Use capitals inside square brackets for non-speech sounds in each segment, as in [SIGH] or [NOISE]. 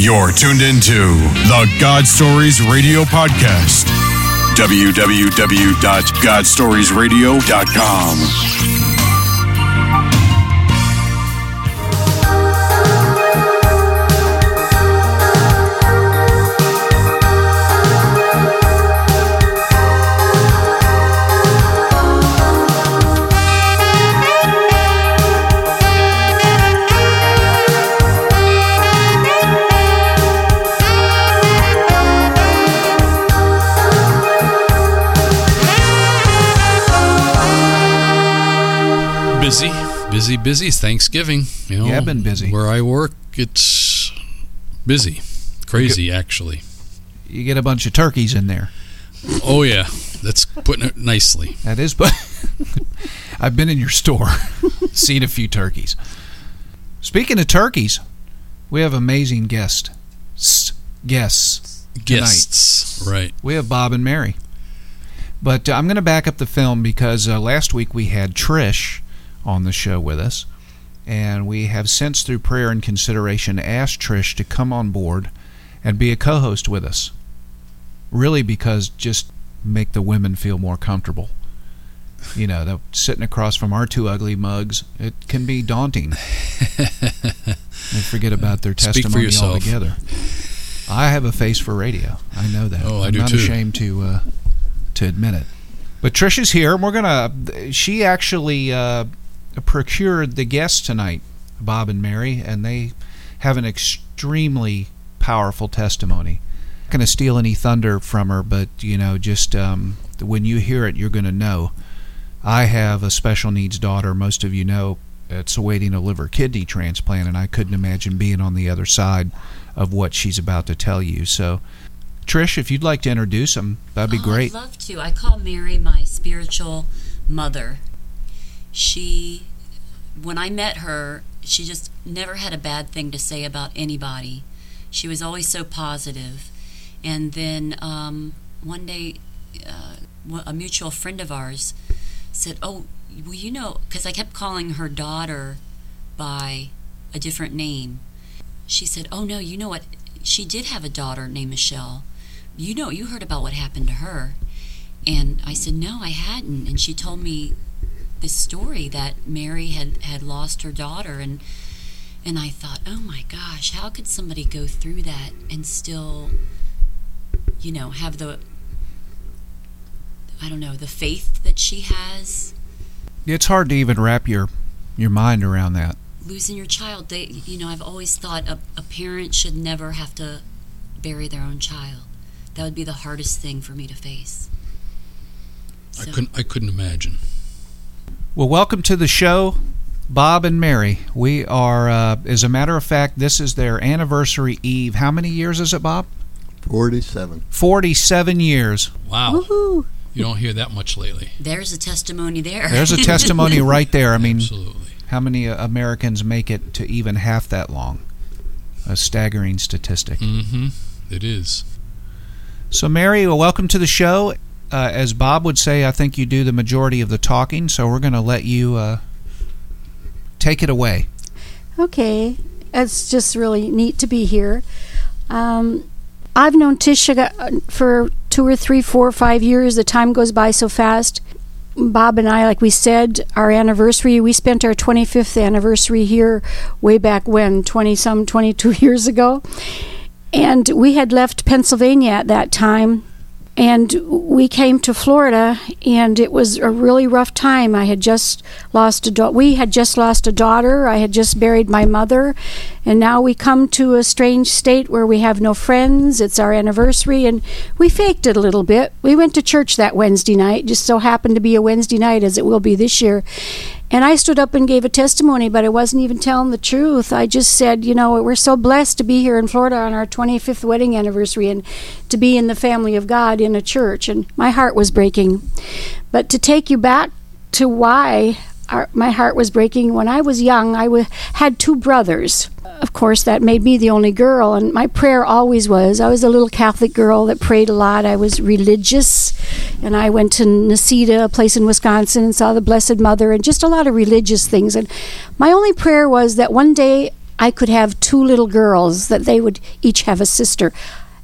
You're tuned into the God Stories Radio Podcast. www.godstoriesradio.com. busy, busy. Thanksgiving. You know, Yeah, I've been busy. Where I work, it's busy, crazy actually. You get a bunch of turkeys in there. Oh yeah, that's putting it nicely. That is, but [LAUGHS] I've been in your store, [LAUGHS] seen a few turkeys. Speaking of turkeys, we have amazing guests. S- guests. tonight. Guests, right? We have Bob and Mary. But uh, I'm going to back up the film because uh, last week we had Trish on the show with us. And we have since, through prayer and consideration, asked Trish to come on board and be a co host with us. Really, because just make the women feel more comfortable. You know, sitting across from our two ugly mugs, it can be daunting. [LAUGHS] they forget about their Speak testimony altogether. I have a face for radio. I know that. Oh, I I'm do not too. ashamed to uh, to admit it. But Trisha's here, and we're gonna. She actually uh, procured the guests tonight, Bob and Mary, and they have an extremely powerful testimony. Not going to steal any thunder from her, but you know, just um, when you hear it, you're going to know. I have a special needs daughter. Most of you know it's awaiting a liver kidney transplant, and I couldn't imagine being on the other side of what she's about to tell you. So, Trish, if you'd like to introduce them, that'd be Oh, great. I'd love to. I call Mary my spiritual mother. She, when I met her, she just never had a bad thing to say about anybody. She was always so positive. And then um, one day, uh, a mutual friend of ours said, "Oh, well, you know," because I kept calling her daughter by a different name. She said, "Oh no, you know what? She did have a daughter named Michelle. You know, you heard about what happened to her." And I said, "No, I hadn't." And she told me this story that Mary had had lost her daughter and and I thought, "Oh my gosh, how could somebody go through that and still you know, have the I don't know, the faith that she has?" It's hard to even wrap your your mind around that. losing your child they you know i've always thought a, a parent should never have to bury their own child that would be the hardest thing for me to face I couldn't. I couldn't imagine. Well, welcome to the show, Bob and Mary. We are, uh, as a matter of fact, this is their anniversary eve. How many years is it, Bob? 47. 47 years. Wow, you don't hear that much lately. there's a testimony there There's a [LAUGHS] testimony right there. I mean, Absolutely. how many uh, Americans make it to even half that long? A staggering statistic. Mm-hmm. It is. So, Mary, well, welcome to the show. Uh, as Bob would say, I think you do the majority of the talking, so we're going to let you uh, take it away. Okay, it's just really neat to be here. Um, I've known Trisha uh, for two or three, four or five years. The time goes by so fast. Bob and I, like we said, our anniversary, we spent our 25th anniversary here way back when, 20 some, 22 [LAUGHS] years ago. And we had left Pennsylvania at that time and we came to Florida, and it was a really rough time. I had just lost a daughter. We had just lost a daughter. I had just buried my mother, and now we come to a strange state where we have no friends. It's our anniversary, and we faked it a little bit. We went to church that Wednesday night. Just so happened to be a Wednesday night, as it will be this year. And I stood up and gave a testimony, but I wasn't even telling the truth. I just said, you know, we're so blessed to be here in Florida on our 25th wedding anniversary and to be in the family of God in a church. And my heart was breaking. But to take you back to why our, my heart was breaking, when I was young, I w- had two brothers. Of course, that made me the only girl, and my prayer always was I was a little Catholic girl that prayed a lot. I was religious, and I went to Necedah, a place in Wisconsin, and saw the Blessed Mother, and just a lot of religious things. And my only prayer was that one day I could have two little girls, that they would each have a sister.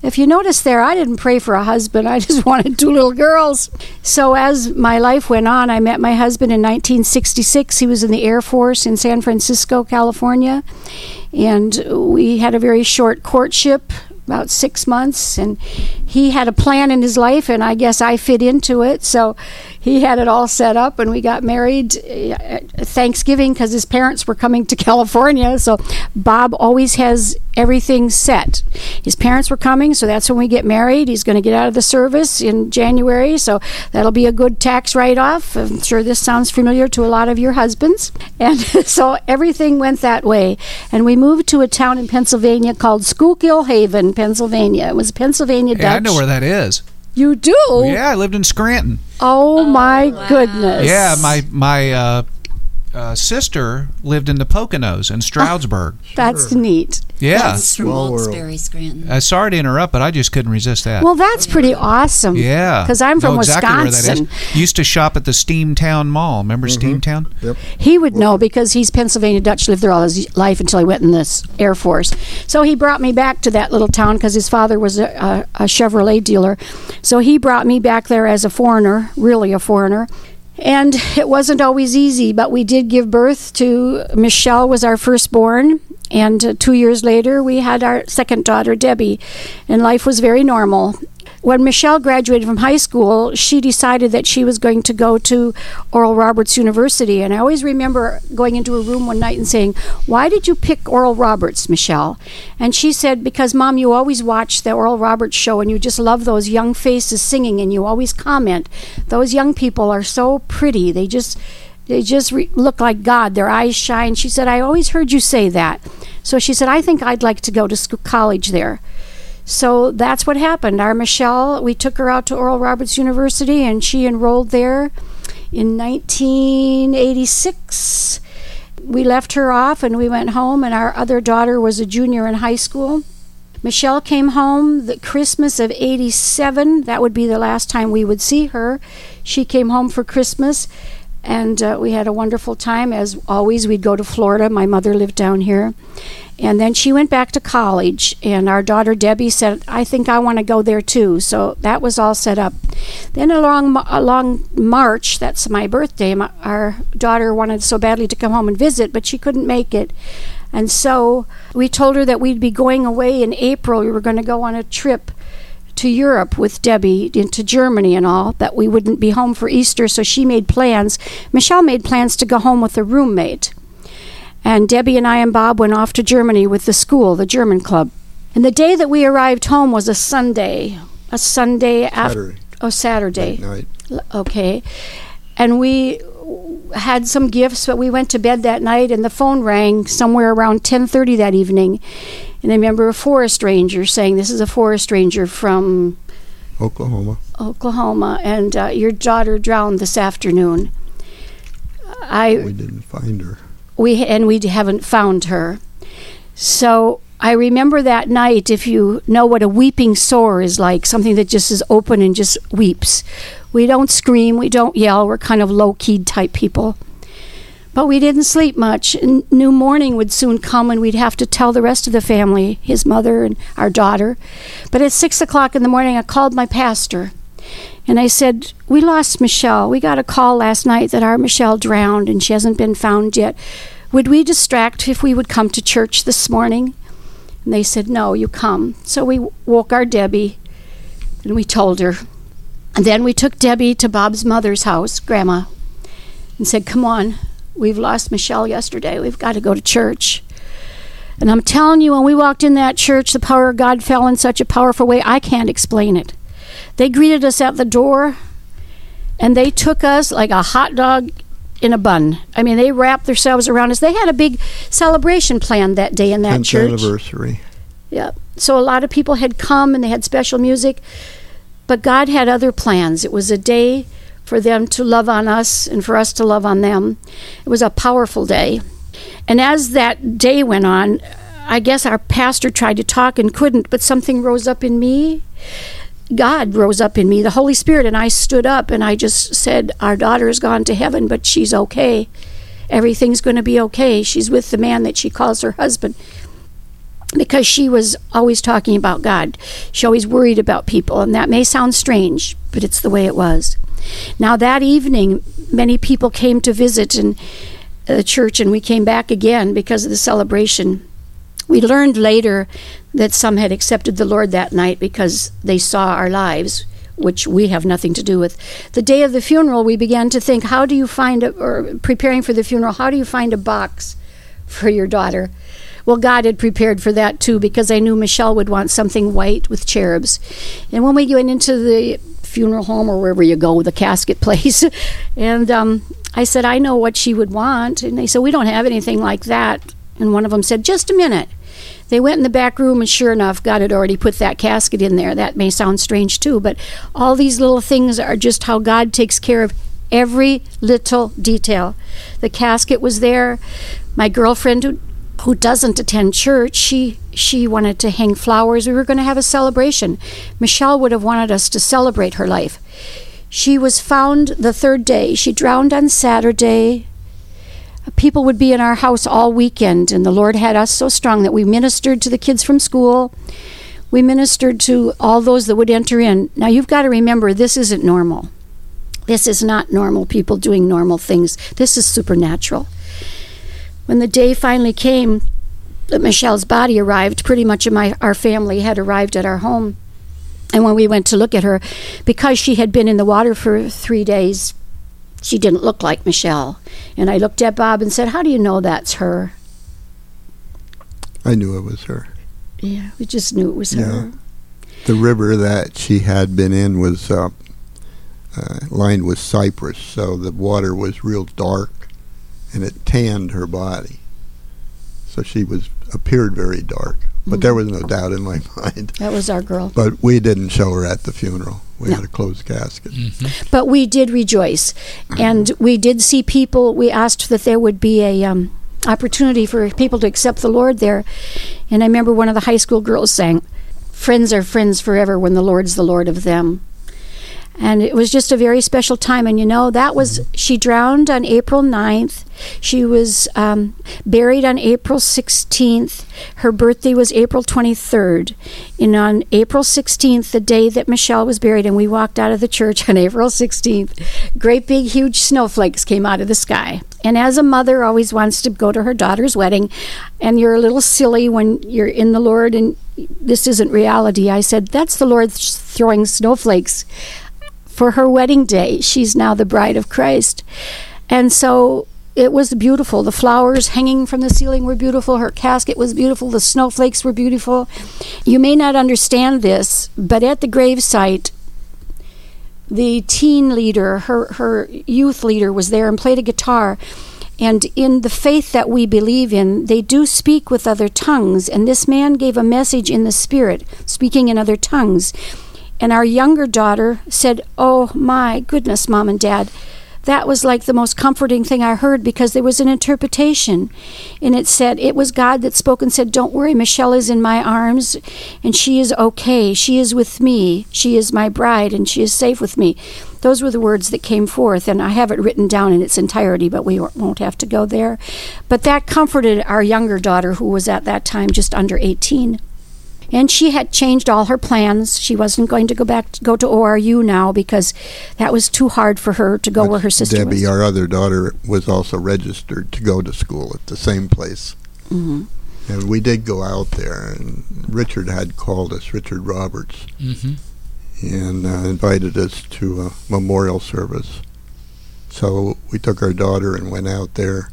If you notice there, I didn't pray for a husband. I just [LAUGHS] wanted two little girls. So as my life went on, I met my husband in 1966. He was in the Air Force in San Francisco, California. And we had a very short courtship about six months and he had a plan in his life and i guess i fit into it so he had it all set up and we got married uh, at thanksgiving because his parents were coming to [LAUGHS] california. So bob always has everything set. His parents were coming so that's when we get married. He's going to get out of the service in january so that'll be a good tax write-off. I'm sure this sounds familiar to a lot of your husbands. [LAUGHS] And so everything went that way. And we moved to a town in pennsylvania called schuylkill haven pennsylvania. It was pennsylvania Hey, dutch I know where that is. You do Yeah, I lived in Scranton. Oh, my wow. goodness. Yeah, my my uh, uh, sister lived in the Poconos in Stroudsburg. That's neat. Yeah. That's from Small world. Wilkes-Barre, Scranton. Uh, sorry to interrupt, but I just couldn't resist that. Well, that's pretty awesome. yeah, Because I'm from know exactly where Wisconsin. that is. Used to shop at the Steamtown Mall. Remember Steamtown? Yep. He would know because he's Pennsylvania Dutch, lived there all his life until he went in the Air Force. So he brought me back to that little town because his father was a, a, a Chevrolet dealer. So he brought me back there as a foreigner, really a foreigner. And it wasn't always easy, but we did give birth to Michelle was our firstborn, and uh, two years later we had our second daughter Debbie, and life was very normal. When Michelle graduated from high school, she decided that she was going to go to Oral Roberts University. And I always remember going into a room one night and saying, Why did you pick Oral Roberts, Michelle? And she said, Because, Mom, you always watch the Oral Roberts show and you just love those young faces singing and you always comment. Those young people are so pretty. They just. They just re- look like God. Their eyes shine. She said, I always heard you say that. So she said, I think I'd like to go to school, college there. So that's what happened. Our Michelle, we took her out to Oral Roberts University and she enrolled there in 1986. We left her off and we went home, and our other daughter was a junior in high school. Michelle came home the Christmas of 87. That would be the last time we would see her. She came home for Christmas and uh, we had a wonderful time. As always, we'd go to Florida. My mother lived down here. And then she went back to college, and our daughter Debbie said, "I think I want to go there too." So that was all set up. Then along along March, that's my birthday, my, our daughter wanted so badly to come home and visit, but she couldn't make it. And so we told her that we'd be going away in April. We were going to go on a trip to Europe with Debbie into Germany and all, that we wouldn't be home for Easter, so she made plans. Michelle made plans to go home with a roommate. And Debbie and I and Bob went off to Germany with the school, the German club. And the day that we arrived home was a Sunday. A Sunday after Saturday oh Saturday. night. Okay and we had some gifts but we went to bed that night and the phone rang somewhere around 10:30 that evening and I remember a forest ranger saying this is a forest ranger from Oklahoma. Oklahoma and uh, your daughter drowned this afternoon I We didn't find her. we and we haven't found her. So I remember that night. If you know what a weeping sore is like, something that just is open and just weeps. We don't scream, we don't yell. We're kind of low keyed type people. But we didn't sleep much. And new morning would soon come, and we'd have to tell the rest of the family, his mother and our daughter. But at six o'clock in the morning, I called my pastor. And I said, We lost Michelle. We got a call last night that our Michelle drowned and she hasn't been found yet. Would we distract if we would come to church this morning? And they said, No, you come. So we woke our Debbie and we told her. And then we took Debbie to Bob's mother's house, Grandma, and said, Come on, we've lost Michelle yesterday. We've got to go to church. And I'm telling you, when we walked in that church, the power of God fell in such a powerful way, I can't explain it. They greeted us at the door and they took us like a hot dog in a bun. I mean, they wrapped themselves around us. They had a big celebration planned that day in that 10th church. anniversary. Yeah. So a lot of people had come and they had special music, but God had other plans. It was a day for them to love on us and for us to love on them. It was a powerful day. And as that day went on, I guess our pastor tried to talk and couldn't, but something rose up in me. God rose up in me, the Holy Spirit, and I stood up and I just said, Our daughter has gone to heaven, but she's okay. Everything's going to be okay. She's with the man that she calls her husband because she was always talking about God. She always worried about people, and that may sound strange, but it's the way it was. Now, that evening, many people came to visit in the church, and we came back again because of the celebration. We learned later that some had accepted the Lord that night because they saw our lives, which we have nothing to do with. The day of the funeral, we began to think, how do you find, a, or preparing for the funeral, how do you find a box for your daughter? Well, God had prepared for that too because I knew Michelle would want something white with cherubs. And when we went into the funeral home or wherever you go, the casket [LAUGHS] place, and um, I said, I know what she would want. And they said, We don't have anything like that. And one of them said, Just a minute. They went in the back room, and sure enough, God had already put that casket in there. That may sound strange too, but all these little things are just how God takes care of every little detail. The casket was there. My girlfriend, who, who doesn't attend church, she she wanted to hang flowers. We were going to have a celebration. Michelle would have wanted us to celebrate her life. She was found the third day. She drowned on Saturday. People would be in our house all weekend, and the Lord had us so strong that we ministered to the kids from school. We ministered to all those that would enter in. Now, you've got to remember, this isn't normal. This is not normal people doing normal things. This is supernatural. When the day finally came that Michelle's body arrived, pretty much my, our family had arrived at our home. And when we went to look at her, because she had been in the water for three days, she didn't look like Michelle. And I looked at Bob and said, How do you know that's her? I knew it was her. Yeah, we just knew it was Yeah. her. The river that she had been in was uh, uh, lined with cypress, so the water was real dark, and it tanned her body. So she was appeared very dark, but there was no mm-hmm. doubt in my [LAUGHS] mind. That was our girl. But we didn't show her at the funeral. We No. had a closed casket. Mm-hmm. But we did rejoice, mm-hmm. and we did see people. We asked that there would be a um, opportunity for people to accept the Lord there, and I remember one of the high school girls saying, "Friends are friends forever when the Lord's the Lord of them." And it was just a very special time. And you know, that was, she drowned on April 9th. She was um, buried on April 16th. Her birthday was April 23rd. And on April 16th, the day that Michelle was buried, and we walked out of the church on [LAUGHS] April 16th, great big, huge snowflakes came out of the sky. And as a mother always wants to go to her daughter's wedding, and you're a little silly when you're in the Lord and this isn't reality, I said, That's the Lord throwing snowflakes for her wedding day. She's now the bride of Christ. And so it was beautiful. The flowers hanging from the ceiling were beautiful. Her casket was beautiful. The snowflakes were beautiful. You may not understand this, but at the gravesite, the teen leader, her, her youth leader, was there and played a guitar. And in the faith that we believe in, they do speak with other tongues. And this man gave a message in the spirit, speaking in other tongues. And our younger daughter said, Oh my goodness, mom and dad, that was like the most comforting thing I heard because there was an interpretation. And it said, It was God that spoke and said, Don't worry, Michelle is in my arms and she is okay. She is with me. She is my bride and she is safe with me. Those were the words that came forth, and I have it written down in its entirety, but we won't have to go there. But that comforted our younger daughter, who was at that time just under 18. And she had changed all her plans. She wasn't going to go back to go to ORU now because that was too hard for her to go where her sister Debbie, was. our other daughter, was also registered to go to school at the same place. Mhm. And we did go out there, and Richard had called us, Richard Roberts, hmm and uh, invited us to a memorial service. So we took our daughter and went out there,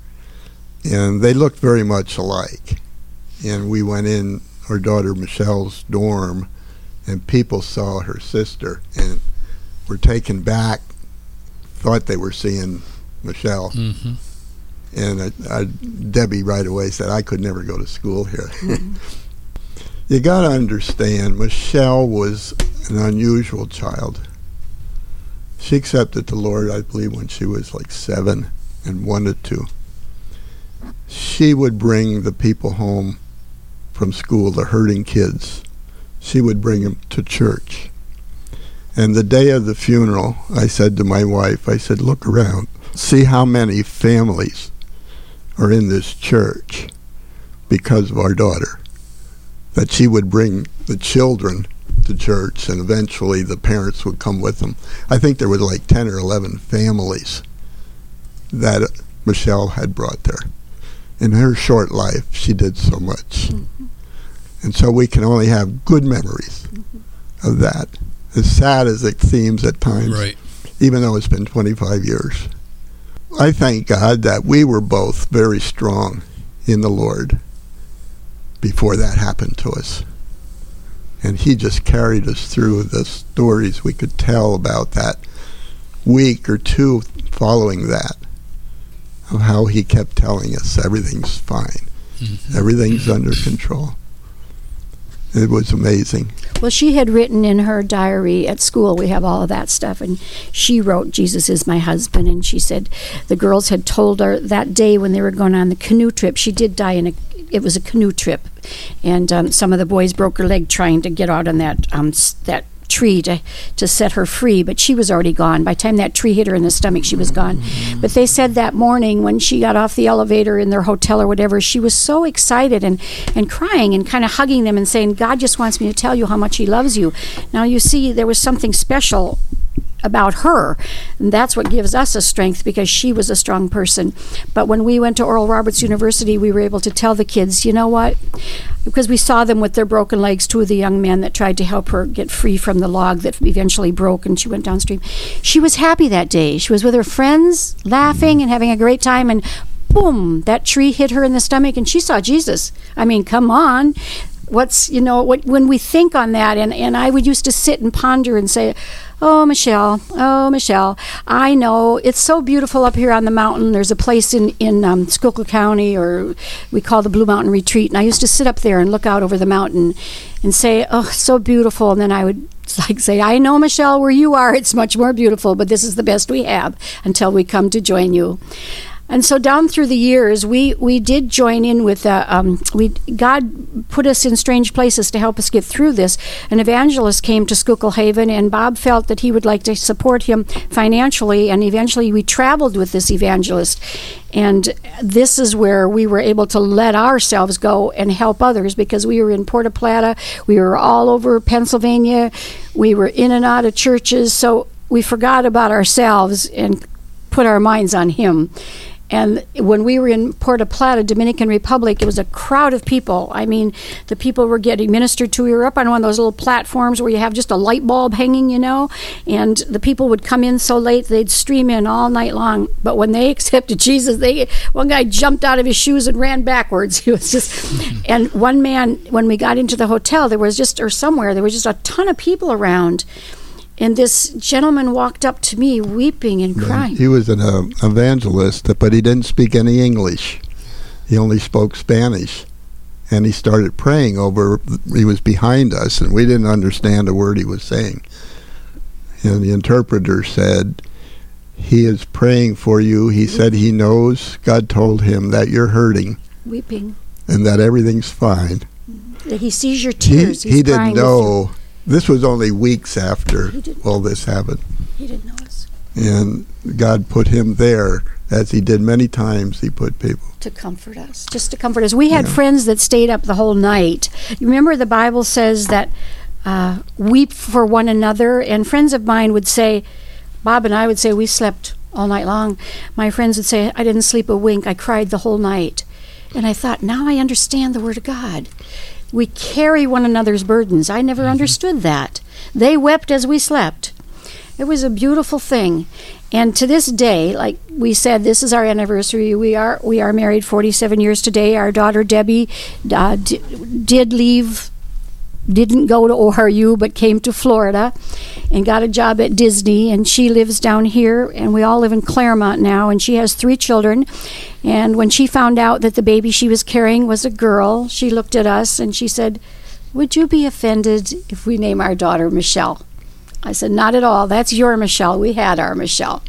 and they looked very much alike. And we went in our daughter Michelle's dorm, and people saw her sister and were taken back, thought they were seeing Michelle. hmm And uh, uh, Debbie right away said, I could never go to school here. [LAUGHS] you got to understand, Michelle was an unusual child. She accepted the Lord, I believe, when she was like seven and wanted to. She would bring the people home from school, the hurting kids. She would bring them to church. And the day of the funeral, I said to my wife, I said, look around, see how many families are in this church because of our daughter. That she would bring the children to church and eventually the parents would come with them. I think there were like 10 or 11 families that Michelle had brought there. In her short life, she did so much. Mm-hmm. And so we can only have good memories of that. As sad as it seems at times, Right. even though it's been 25 years. I thank God that we were both very strong in the Lord before that happened to us. And He just carried us through the stories we could tell about that week or two following that of how He kept telling us everything's fine, Mhm. everything's under control. It was amazing. Well, she had written in her diary at school, we have all of that stuff, and she wrote, Jesus is my husband. And she said the girls had told her that day when they were going on the canoe trip, she did die in a, it was a canoe trip. And um, some of the boys broke her leg trying to get out on that, um, that tree to, to set her free, but she was already gone. By the time that tree hit her in the stomach, she was gone. But they said that morning when she got off the elevator in their hotel or whatever, she was so excited and, and crying and kind of hugging them and saying, God just wants me to tell you how much He loves you. Now, you see, there was something special about her. And that's what gives us a strength because she was a strong person. But when we went to Oral Roberts University, we were able to tell the kids, you know what? Because we saw them with their broken legs, two of the young men that tried to help her get free from the log that eventually broke and she went downstream. She was happy that day. She was with her friends, laughing and having a great time. And boom, that tree hit her in the stomach and she saw Jesus. I mean, come on what's you know what when we think on that and and I would used to sit and ponder and say oh Michelle oh Michelle I know it's so beautiful up here on the mountain. There's a place in in um, Schuylkill County or we call the Blue Mountain Retreat. And I used to sit up there and look out over the mountain and say oh so beautiful. And then I would [LAUGHS] like say I know Michelle where you are it's much more beautiful but this is the best we have until we come to join you and so down through the years, we, we did join in with uh, um, we God put us in strange places to help us get through this. An evangelist came to Schuylkill Haven, and Bob felt that he would like to support him financially. And eventually, we traveled with this evangelist, and this is where we were able to let ourselves go and help others because we were in Puerto Plata, we were all over Pennsylvania, we were in and out of churches, so we forgot about ourselves and put our minds on him. And when we were in Puerto Plata, Dominican Republic, it was a crowd of people. I mean, the people were getting ministered to. We were up on one of those little platforms where you have just a light bulb hanging, you know, and the people would come in so late they'd stream in all night long. But when they [LAUGHS] accepted Jesus, they one guy jumped out of his shoes and ran backwards. [LAUGHS] He was just, and one man, when we got into the hotel, there was just or somewhere there was just a ton of people around. And this gentleman walked up to me weeping and crying. He was an uh, evangelist, but he didn't speak any English. He only spoke Spanish. And he started praying over, he was behind us, and we didn't understand a word he was saying. And the interpreter said, He is praying for you. He said he knows, God told him that you're hurting weeping. and that everything's fine. He sees your tears. He's he didn't know. This was only weeks after all this happened. He didn't. And God put him there, as he did many times, he put people. To comfort us, just to comfort us. We had Yeah. friends that stayed up the whole night. You remember the Bible says that uh, weep for one another, and friends of mine would say, Bob and I would say we slept all night long. My friends would say I didn't sleep a wink. I cried the whole night, and I thought now I understand the Word of God. We carry one another's burdens. I never understood that. They wept as we slept. It was a beautiful thing. And to this day, like we said, this is our anniversary. We are we are married 47 years today. Our daughter Debbie uh, d- did leave, didn't go to ORU, but came to Florida, and got a job at Disney. And she lives down here, and we all live in Clermont now. And she has three children. And when she found out that the baby she was carrying was a girl, she looked at us and she said, "Would you be offended if we name our daughter Michelle?" I said, Not at all. That's your Michelle. We had our Michelle.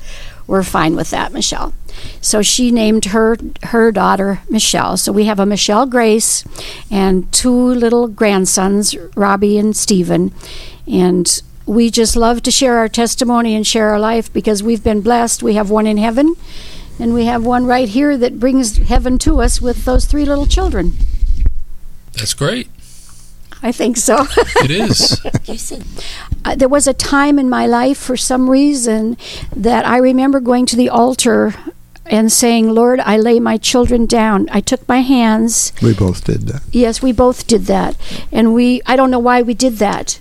We're fine with that, Michelle. So she named her her daughter Michelle. So we have a Michelle Grace and two little grandsons, Robbie and Stephen. And we just love to share our testimony and share our life because we've been blessed. We have one in heaven And we have one right here that brings heaven to us with those three little children. That's great. I think so. It is. [LAUGHS] You said Uh, there was a time in my life, for some reason, that I remember going to the altar and saying, Lord, I lay my children down. I took my hands. We both did that. Yes, we both did that. And we, I don't know why we did that.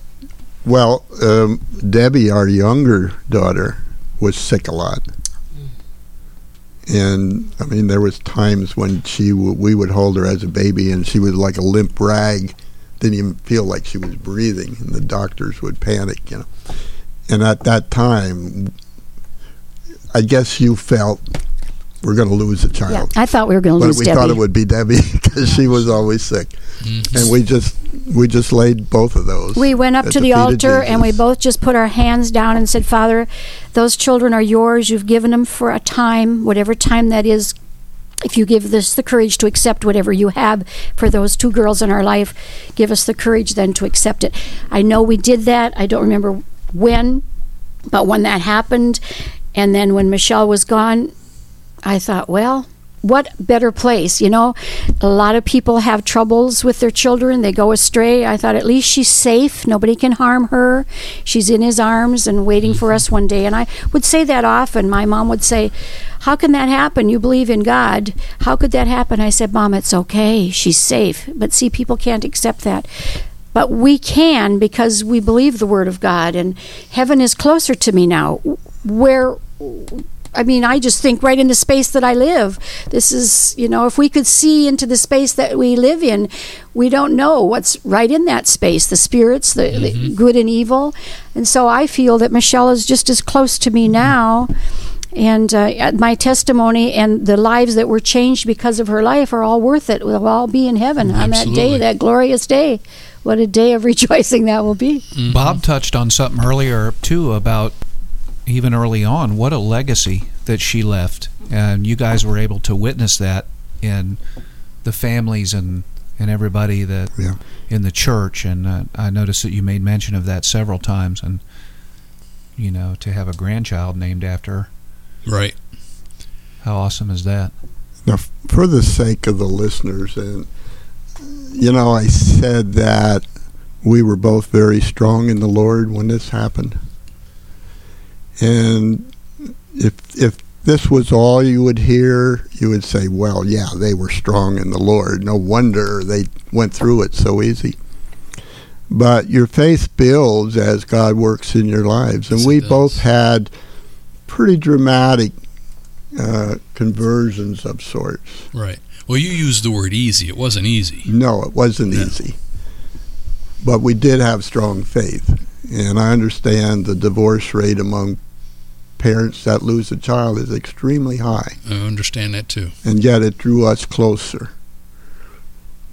Well, um, Debbie, our younger daughter, was sick a lot, and I mean, there was times when she w- we would hold her as a baby, and she was like a limp rag. Didn't even feel like she was breathing, and the doctors would panic, you know. And at that time, I guess you felt we're going to lose a child. Yeah, child. I thought we were going to But lose we Debbie. thought it would be Debbie [LAUGHS] because she was always sick, mm-hmm. and we just we just laid both of those. We went up to the feet of altar and we both just put our hands down and said, Father, those children are yours. You've given them for a time, whatever time that is. If you give us the courage to accept whatever you have for those two girls in our life, give us the courage then to accept it. I know we did that. I don't remember when, but when that happened, and then when Michelle was gone, I thought, well, what better place, you know? A lot of people have troubles with their children. They go astray. I thought at least she's safe. Nobody can harm her. She's in his arms and waiting for us one day. And I would say that often. My mom would say, How can that happen? You believe in God. How could that happen? I said, Mom, it's okay. She's safe. But see, people can't accept that. But we can because we believe the Word of God. And heaven is closer to me now. Where I mean, I just think right in the space that I live. This is, you know, if we could see into the space that we live in, we don't know what's right in that space the spirits, the, the mm-hmm. good and evil. And so I feel that Michelle is just as close to me mm-hmm. now. And uh, my testimony and the lives that were changed because of her life are all worth it. We'll all be in heaven on that day, that glorious day. What a day of [LAUGHS] rejoicing that will be. Mm-hmm. Bob touched on something earlier too about even early on what a legacy that she left, and you guys were able to witness that in the families and and everybody that Yeah. in the church. And uh, I noticed that you made mention of that several times, and you know to have a grandchild named after her, Right. how awesome is that? Now, for the sake of the listeners, and you know, I said that we were both very strong in the Lord when this happened, and if if this was all you would hear, you would say, "Well, yeah, they were strong in the Lord. No wonder they went through it so easy." But your faith builds as God works in your lives, and Yes, we both had pretty dramatic uh, conversions of sorts. Right. Well, you used the word easy. It wasn't easy. No, it wasn't No. easy. But we did have strong faith. And I understand the divorce rate among parents that lose a child is extremely high. I understand that too. And yet it drew us closer.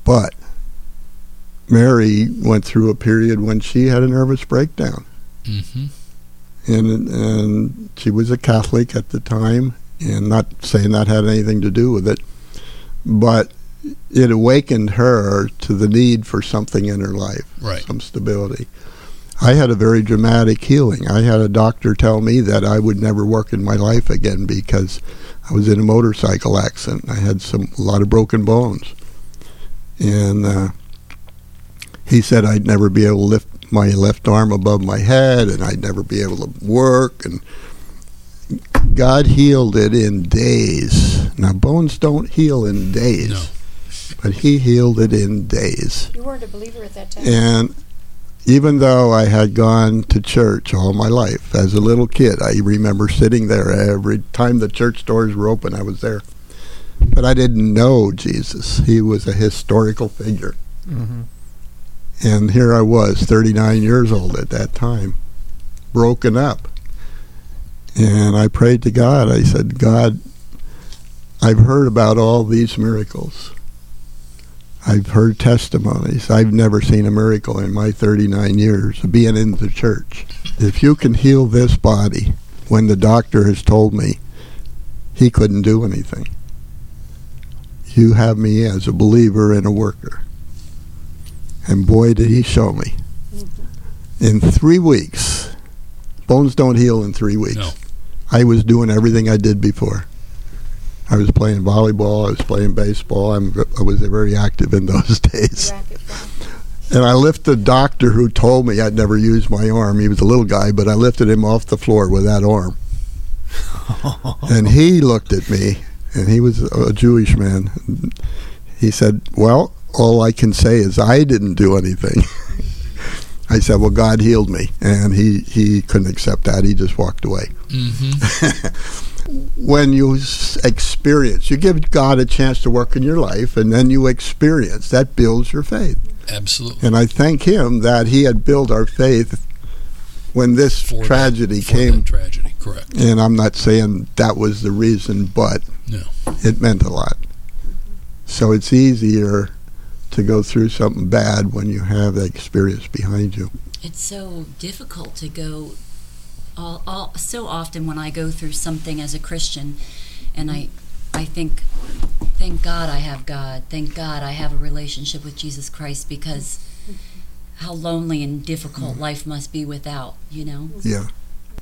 But Mary went through a period when she had a nervous breakdown. hmm And, and she was a Catholic at the time. And not saying that had anything to do with it. But it awakened her to the need for something in her life. Right. some stability. I had a very dramatic healing. I had a doctor tell me that I would never work in my life again because I was in a motorcycle accident. I had some a lot of broken bones, and uh, he said I'd never be able to lift my left arm above my head, and I'd never be able to work. And God healed it in days. Now bones don't heal in days, No. but He healed it in days. You weren't a believer at that time. And even though I had gone to church all my life as a little kid, I remember sitting there every time the church doors were open, I was there. But I didn't know Jesus. He was a historical figure. Mm-hmm. And here I was, 39 years old at that time, broken up. And I prayed to God. I said, God, I've heard about all these miracles. I've heard testimonies. I've never seen a miracle in my 39 years of being in the church. If you can heal this body when the doctor has told me he couldn't do anything, you have me as a believer and a worker. And boy, did he show me. In three weeks, bones don't heal in three weeks. No. I was doing everything I did before. I was playing volleyball. I was playing baseball. I'm, I was very active in those [LAUGHS] days. And I lifted the doctor who told me I'd never use my arm. He was a little guy, but I lifted him off the floor with that arm. [LAUGHS] and he looked at me, and he was a Jewish man. He said, Well, all I can say is I didn't do anything. [LAUGHS] I said, Well, God healed me. And he, he couldn't accept that. He just walked away. Mm-hmm. When you experience, you give God a chance to work in your life, and then you experience. That builds your faith. Absolutely. And I thank Him that He had built our faith when this For tragedy for came. that tragedy, correct. And I'm not saying that was the reason, but No. it meant a lot. So it's easier to go through something bad when you have that experience behind you. It's so difficult to go. All, all, so often when I go through something as a Christian, and I, I think, thank God I have God. Thank God I have a relationship with Jesus Christ because how lonely and difficult mm-hmm. life must be without. You know. Yeah.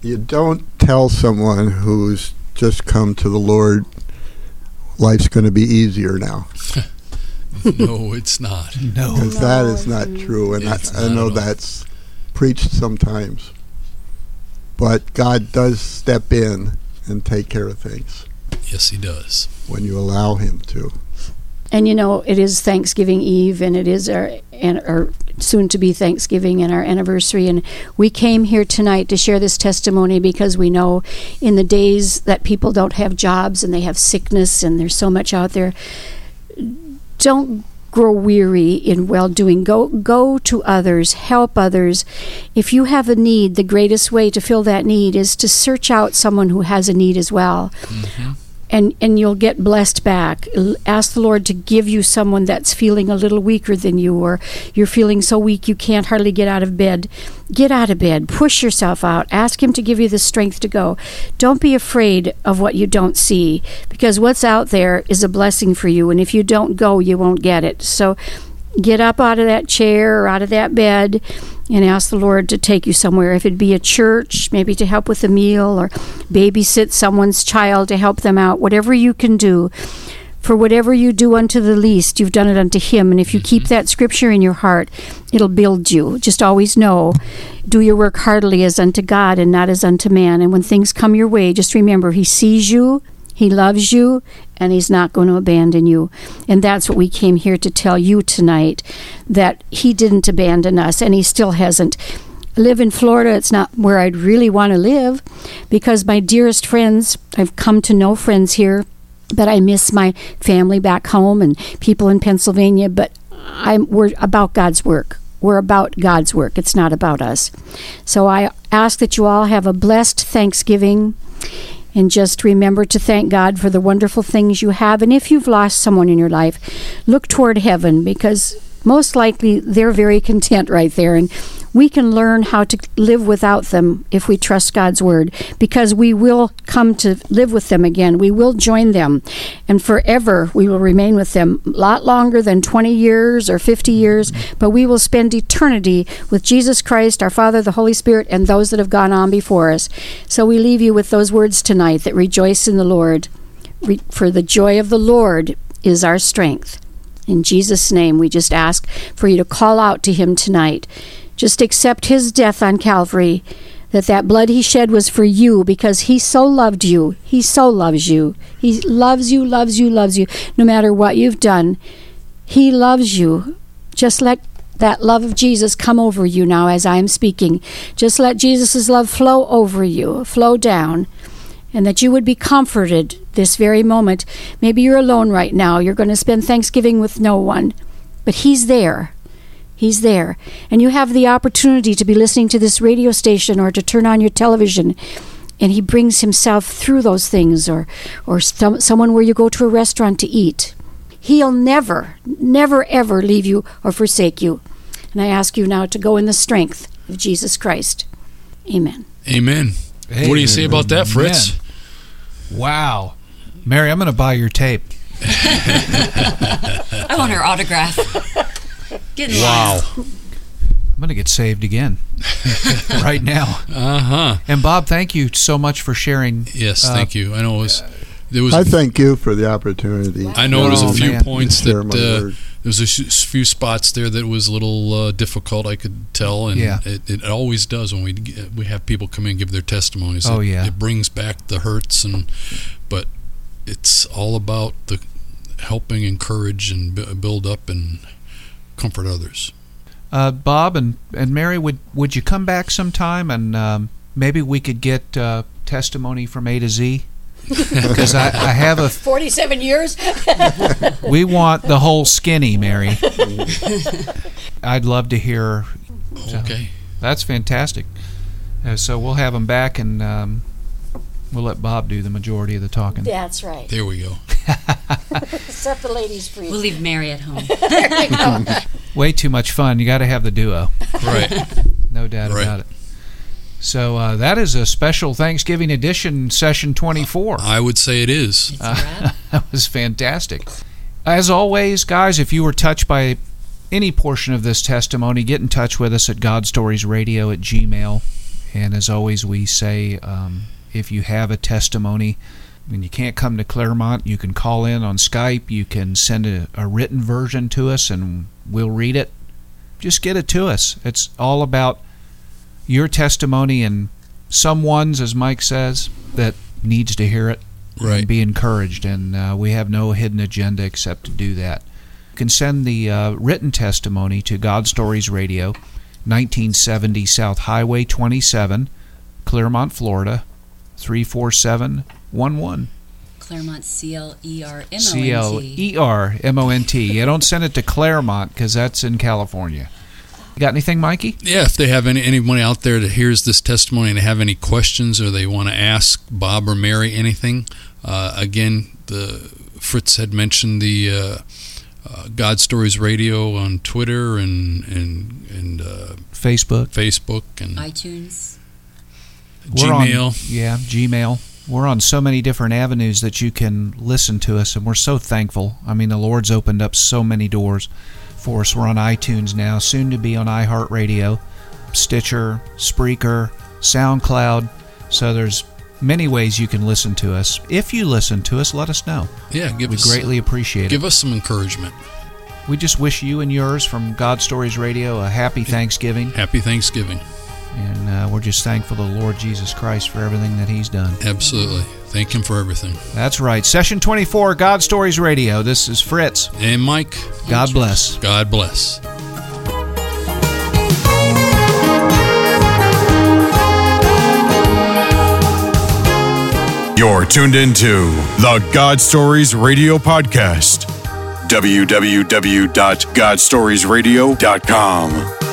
You don't tell someone who's just come to the Lord, life's going to be easier now. [LAUGHS] no, it's not. No. Because that is not true. And I, I know that's preached sometimes. But God does step in and take care of things Yes, he does. when you allow Him to. And you know, it is Thanksgiving Eve, and it is our and our soon to be Thanksgiving and our anniversary. And we came here tonight to share this testimony because we know in the days that people don't have jobs and they have sickness and there's so much out there. Don't grow weary in well doing. Go go to others, help others. If you have a need, the greatest way to fill that need is to search out someone who has a need as well mm-hmm. And and you'll get blessed back. Ask the lord to give you someone that's feeling a little weaker than you or you're feeling so weak you can't hardly get out of bed. Get out of bed. Push yourself out. Ask him to give you the strength to go. Don't be afraid of what you don't see because what's out there is a blessing for you and if you don't go you won't get it. So get up out of that chair or out of that bed and ask the Lord to take you somewhere. If it be a church, maybe to help with a meal or babysit someone's child to help them out, whatever you can do. For whatever you do unto the least, you've done it unto him. And if you keep mm-hmm. that scripture in your heart, it'll build you. Just always know do your work heartily as unto God and not as unto man. And when things come your way, just remember he sees you, he loves you, and he's not going to abandon you. And that's what we came here to tell you tonight that he didn't abandon us, and he still hasn't. I live in Florida. It's not where I'd really want to live because my dearest friends, I've come to know friends here, but I miss my family back home and people in Pennsylvania. But I'm, we're about God's work. We're about God's work. It's not about us. So I ask that you all have a blessed Thanksgiving. And just remember to thank God for the wonderful things you have. And if you've lost someone in your life, look toward heaven because most likely they're very content right there. And we can learn how to live without them if we trust God's word because we will come to live with them again. We will join them. And forever we will remain with them. A lot longer than 20 years or 50 years, but we will spend eternity with Jesus Christ, our Father, the Holy Spirit, and those that have gone on before us. So we leave you with those words tonight that rejoice in the Lord. For the joy of the Lord is our strength. In Jesus' name, we just ask for you to call out to him tonight. Just accept his death on Calvary, that that blood he shed was for you because he so loved you. He so loves you. He loves you, loves you, loves you, no matter what you've done. He loves you. Just let that love of Jesus come over you now as I am speaking. Just let Jesus' love flow over you, flow down and that you would be comforted this very moment. Maybe you're alone right now. You're going to spend Thanksgiving with no one, but He's there. He's there. And you have the opportunity to be listening to this radio station or to turn on your television. And He brings Himself through those things, or, or some, someone where you go to a restaurant to eat. He'll never, never, ever leave you or forsake you. And I ask you now to go in the strength of Jesus Christ. Amen. Amen. What do you say about that, Fritz? Amen. Wow. Mary, I'm going to buy your tape. [LAUGHS] I want her autograph. Get in Wow. line. I'm going to get saved again [LAUGHS] right now. Uh huh. And Bob, thank you so much for sharing. Yes, Uh, thank you. I know it was there was I thank you for the opportunity. I know there's Oh, a few man. points that my uh, there was a few spots there that was a little uh, difficult. I could tell, and Yeah. it, it always does when we we have people come in and give their testimonies. Oh, it, yeah. it brings back the hurts, and but it's all about the helping, encourage, and build up and comfort others. Uh, Bob and, and Mary, would would you come back sometime and um, maybe we could get uh, testimony from A to Z? [LAUGHS] Because I, I have a. 47 years? [LAUGHS] We want the whole skinny, Mary. [LAUGHS] I'd love to hear. So- Okay, That's fantastic. Uh, so we'll have them back and um, we'll let Bob do the majority of the talking. That's right. there we go. [LAUGHS] Set the ladies free. We'll leave Mary at home. [LAUGHS] there you go. [LAUGHS] Way too much fun. You got to have the duo. Right. No doubt Right. about it. So uh, that is a special Thanksgiving edition, session 24. I would say it is. It's a wrap. That was fantastic. As always, guys, if you were touched by any portion of this testimony, get in touch with us at godstoriesradio at gmail. And as always, we say um, if you have a testimony and you can't come to Clermont, you can call in on Skype. You can send a, a written version to us and we'll read it. Just get it to us. It's all about your testimony and someone's, as Mike says, that needs to hear it Right. and be encouraged. And uh, we have no hidden agenda except to do that. You can send the uh, written testimony to God Stories Radio, 1970 South Highway 27, Clermont, Florida, 34711. Clermont, C L E R M O N T. C L E R M O N T. You don't send it to Claremont because that's in California. You got anything, Mikey? Yeah, if they have any anyone out there that hears this testimony and they have any questions or they want to ask Bob or Mary anything, uh, again, the Fritz had mentioned the uh, uh, God Stories Radio on Twitter and and and uh, Facebook. Facebook and iTunes. We're on- Gmail. yeah, Gmail. We're on so many different avenues that you can listen to us, and we're so thankful. I mean, the Lord's opened up so many doors for us. We're on iTunes now, soon to be on iHeartRadio, Stitcher, Spreaker, SoundCloud. So there's many ways you can listen to us. If you listen to us, let us know. yeah, give We us greatly appreciate it. give us some encouragement. We just wish you and yours from God Stories Radio a happy Thanksgiving, Happy Thanksgiving. And uh, we're just thankful to the Lord Jesus Christ for everything that He's done. Absolutely. Thank him for everything. That's right. Session 24, God Stories Radio. This is Fritz. And Mike, God bless. God bless. You're tuned into the God Stories Radio Podcast. www.godstoriesradio.com.